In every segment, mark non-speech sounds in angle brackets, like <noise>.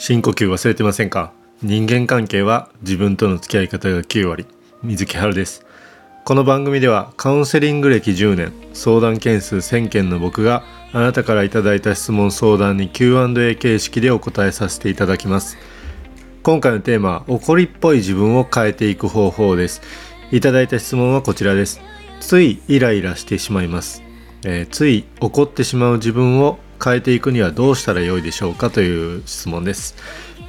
深呼吸忘れてませんか？人間関係は自分との付き合い方が9割。水木春です。この番組ではカウンセリング歴10年相談件数1000件の僕があなたからいただいた質問相談に Q&A 形式でお答えさせていただきます。今回のテーマは怒りっぽい自分を変えていく方法です。いただいた質問はこちらです。ついイライラしてしまいます、えー、つい怒ってしまう自分を変えていくにはどうしたらよいでしょうかという質問です。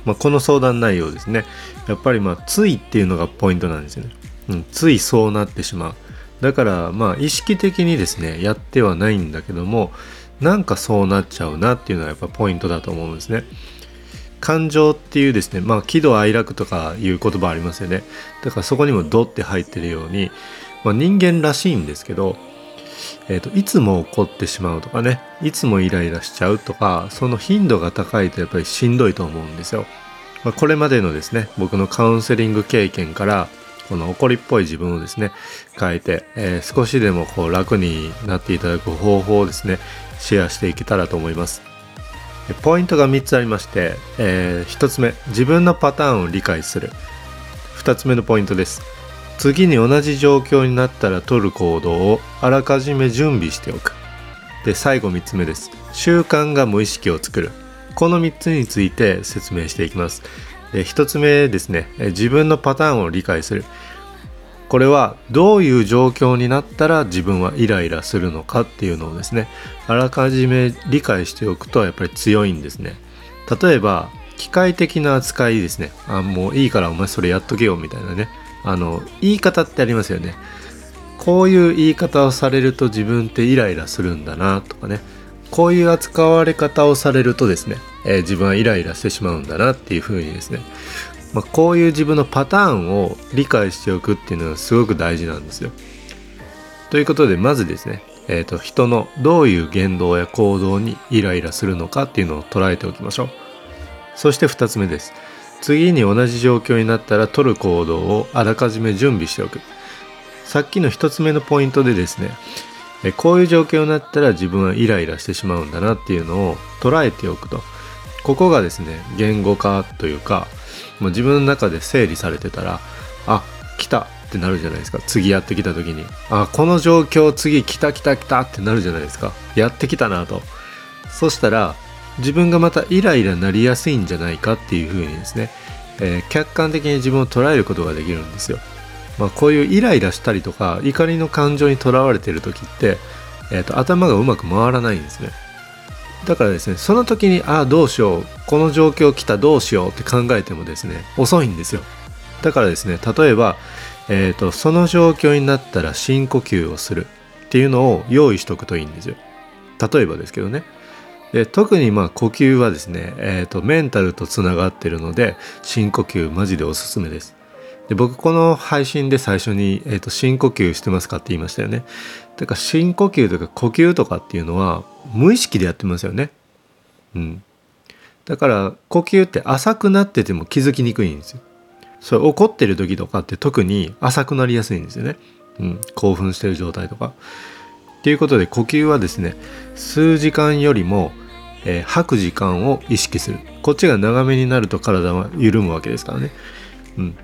まあ、この相談内容ですね。やっぱりまあついっていうのがポイントなんですよね。うん、ついそうなってしまう。だからまあ意識的にですねやってはないんだけどもなんかそうなっちゃうなっていうのはやっぱポイントだと思うんですね。感情っていうですねまあ喜怒哀楽とかいう言葉ありますよね。だからそこにも「ド」って入ってるように、まあ、人間らしいんですけどえーと、いつも怒ってしまうとかねいつもイライラしちゃうとかその頻度が高いとやっぱりしんどいと思うんですよ。まあ、これまでのですね僕のカウンセリング経験からこの怒りっぽい自分をですね変えて、えー、少しでもこう楽になっていただく方法をですねシェアしていけたらと思います。ポイントが3つありまして、えー、1つ目自分のパターンを理解する2つ目のポイントです次に同じ状況になったら取る行動をあらかじめ準備しておく。で最後3つ目です。習慣が無意識を作る。この3つについて説明していきます。で1つ目ですね。自分のパターンを理解する。これはどういう状況になったら自分はイライラするのかっていうのをですねあらかじめ理解しておくとやっぱり強いんですね。例えば機械的な扱いですね。あもういいからお前それやっとけよみたいなね。あの言い方ってありますよねこういう言い方をされると自分ってイライラするんだなとかねこういう扱われ方をされるとですね、えー、自分はイライラしてしまうんだなっていうふうにですね、まあ、こういう自分のパターンを理解しておくっていうのがすごく大事なんですよ。ということでまずですね、えーと、人のどういう言動や行動にイライラするのかっていうのを捉えておきましょう。そして2つ目です。次に同じ状況になったら取る行動をあらかじめ準備しておく。さっきの1つ目のポイントでですねこういう状況になったら自分はイライラしてしまうんだなっていうのを捉えておくと。ここがですね言語化というかもう自分の中で整理されてたらあ来たってなるじゃないですか。次やってきた時にあこの状況次来た来た来たってなるじゃないですか。やってきたなと。そしたら自分がまたイライラなりやすいんじゃないかっていうふうにですね、えー、客観的に自分を捉えることができるんですよ。まあ、こういうイライラしたりとか怒りの感情にとらわれてる時って、えーと、頭がうまく回らないんですね。だからですねその時にああどうしようこの状況来たどうしようって考えてもですね遅いんですよ。だからですね例えば、えーとその状況になったら深呼吸をするっていうのを用意しとくといいんですよ。例えばですけどねで特にまあ呼吸はですね、えーと、メンタルとつながってるので深呼吸マジでおすすめです。で僕この配信で最初に、えーと「深呼吸してますか?」って言いましたよね。だから深呼吸とか呼吸とかっていうのは無意識でやってますよね。うん。だから呼吸って浅くなってても気づきにくいんですよ。それ怒ってる時とかって特に浅くなりやすいんですよね。うん、興奮してる状態とか。ということで呼吸はですね数時間よりも、えー、吐く時間を意識する。こっちが長めになると体は緩むわけですからね、うん、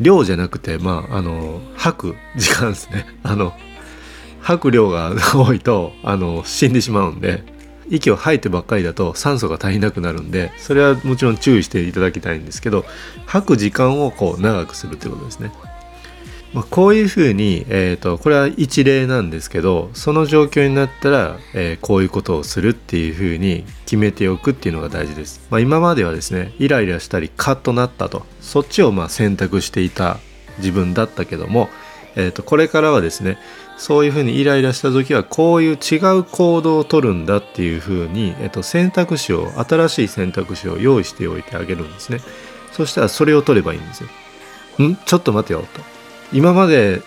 量じゃなくてまああの吐く時間ですね。<laughs> あの吐く量が <laughs> 多いとあの死んでしまうんで息を吐いてばっかりだと酸素が足りなくなるんでそれはもちろん注意していただきたいんですけど吐く時間をこう長くするということですね。まあ、こういうふうに、えーと、これは一例なんですけどその状況になったら、えー、こういうことをするっていうふうに決めておくっていうのが大事です、まあ、今まではですねイライラしたりカッとなったと。そっちをまあ選択していた自分だったけども、えーと、これからはですねそういうふうにイライラした時はこういう違う行動をとるんだっていうふうに、えーと選択肢を新しい選択肢を用意しておいてあげるんですね。そしたらそれを取ればいいんですよん？ちょっと待てよと。今まで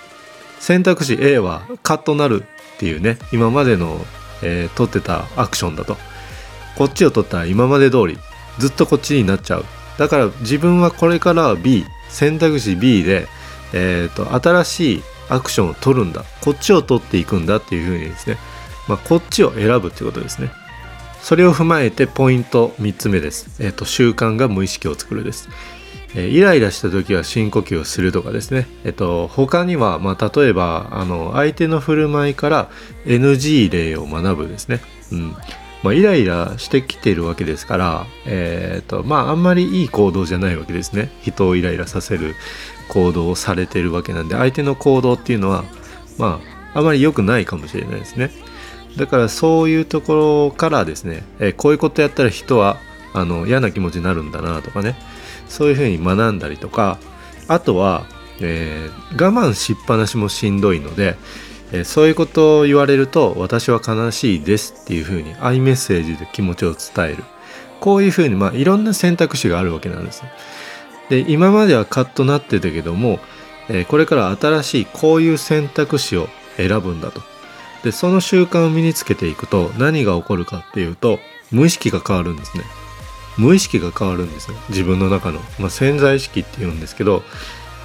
選択肢 A はカットなるっていうね今までの、えー、取ってたアクションだと。こっちを取ったら今まで通りずっとこっちになっちゃう。だから自分はこれからは B 選択肢 B で、えーと、新しいアクションを取るんだ。こっちを取っていくんだっていうふうにですね、まあ、こっちを選ぶってことですね。それを踏まえてポイント3つ目です、えーと、習慣が無意識を作るです、え、イライラした時は深呼吸をするとかですね、えーと、他には、まあ、例えばあの相手の振る舞いから NG 例を学ぶですね、うん。まあ、イライラしてきているわけですから、えーとまあ、あんまりいい行動じゃないわけですね。人をイライラさせる行動をされてるわけなんで相手の行動っていうのはまああまり良くないかもしれないですね。だからそういうところからですね、え、こういうことやったら人はあの嫌な気持ちになるんだなとかね。そういうふうに学んだりとか。あとは、えー、我慢しっぱなしもしんどいので、えー、そういうことを言われると私は悲しいですっていうふうにアイメッセージで気持ちを伝える。こういうふうに、まあ、いろんな選択肢があるわけなんです。で今まではカッとなってたけども、えこれから新しいこういう選択肢を選ぶんだと。でその習慣を身につけていくと何が起こるかっていうと無意識が変わるんですね。無意識が変わるんですよ。自分の中の、まあ、潜在意識っていうんですけど、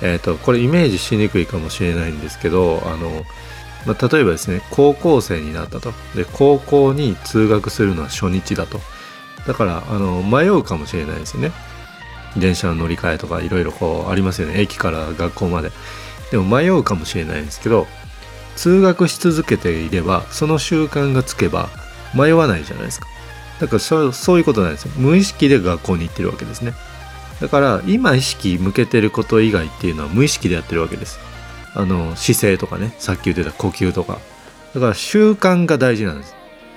えーと、これイメージしにくいかもしれないんですけどあの、まあ、例えばですね高校生になったと。で高校に通学するのは初日だと。だからあの迷うかもしれないですよね。電車の乗り換えとかいろいろこうありますよね。駅から学校まで。でも迷うかもしれないんですけど通学し続けていればその習慣がつけば迷わないじゃないですか。だからそそういうことなんですよ。無意識で学校に行ってるわけですね。だから今意識向けてること以外っていうのは無意識でやってるわけです。あの姿勢とかね。さっき言ってた呼吸とか。だから習慣が大事なんです。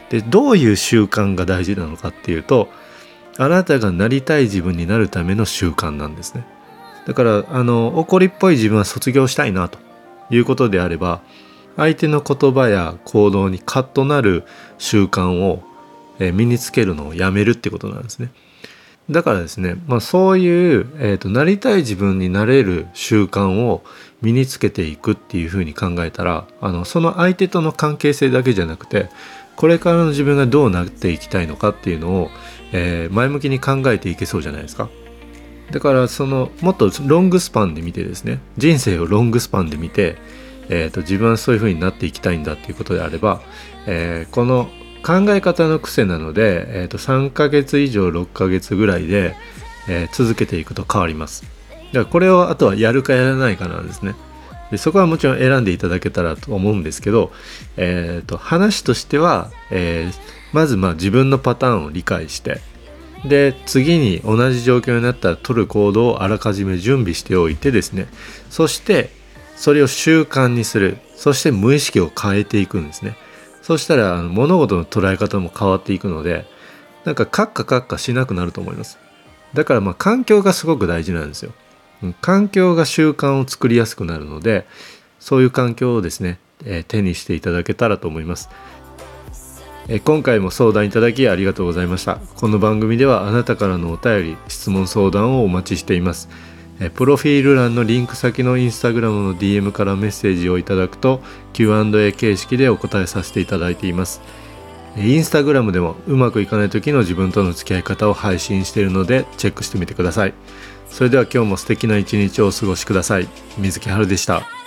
でどういう習慣が大事なのかっていうとあなたがなりたい自分になるための習慣なんですね。だからあの怒りっぽい自分は卒業したいなということであれば相手の言葉や行動にカッとなる習慣をえ身につけるのをやめるってことなんですね。だからですね、まあ、そういう、えーと、なりたい自分になれる習慣を身につけていくっていうふうに考えたらあのその相手との関係性だけじゃなくてこれからの自分がどうなっていきたいのかっていうのを、えー、前向きに考えていけそうじゃないですか。だからそのもっとロングスパンで見てですね人生をロングスパンで見てえーと、自分はそういう風になっていきたいんだっていうことであれば、えー、この考え方の癖なので、えーと、3ヶ月以上6ヶ月ぐらいで、えー、続けていくと変わります。だからこれをあとはやるかやらないかなんですね。でそこはもちろん選んでいただけたらと思うんですけど、えーと、話としては、えー、まずまあ自分のパターンを理解してで次に同じ状況になったら取る行動をあらかじめ準備しておいてですねそしてそれを習慣にするそして無意識を変えていくんですねそしたらあの物事の捉え方も変わっていくのでなんかカッカカッカしなくなると思います。だからまあ環境がすごく大事なんですよ。環境が習慣を作りやすくなるのでそういう環境をですね、えー、手にしていただけたらと思います。え今回も相談いただきありがとうございました。この番組ではあなたからのお便り質問相談をお待ちしています。プロフィール欄のリンク先のインスタグラムの DM からメッセージをいただくと Q&A 形式でお答えさせていただいています。インスタグラムでもうまくいかない時の自分との付き合い方を配信しているのでチェックしてみてください。それでは今日も素敵な一日をお過ごしください。水木春でした。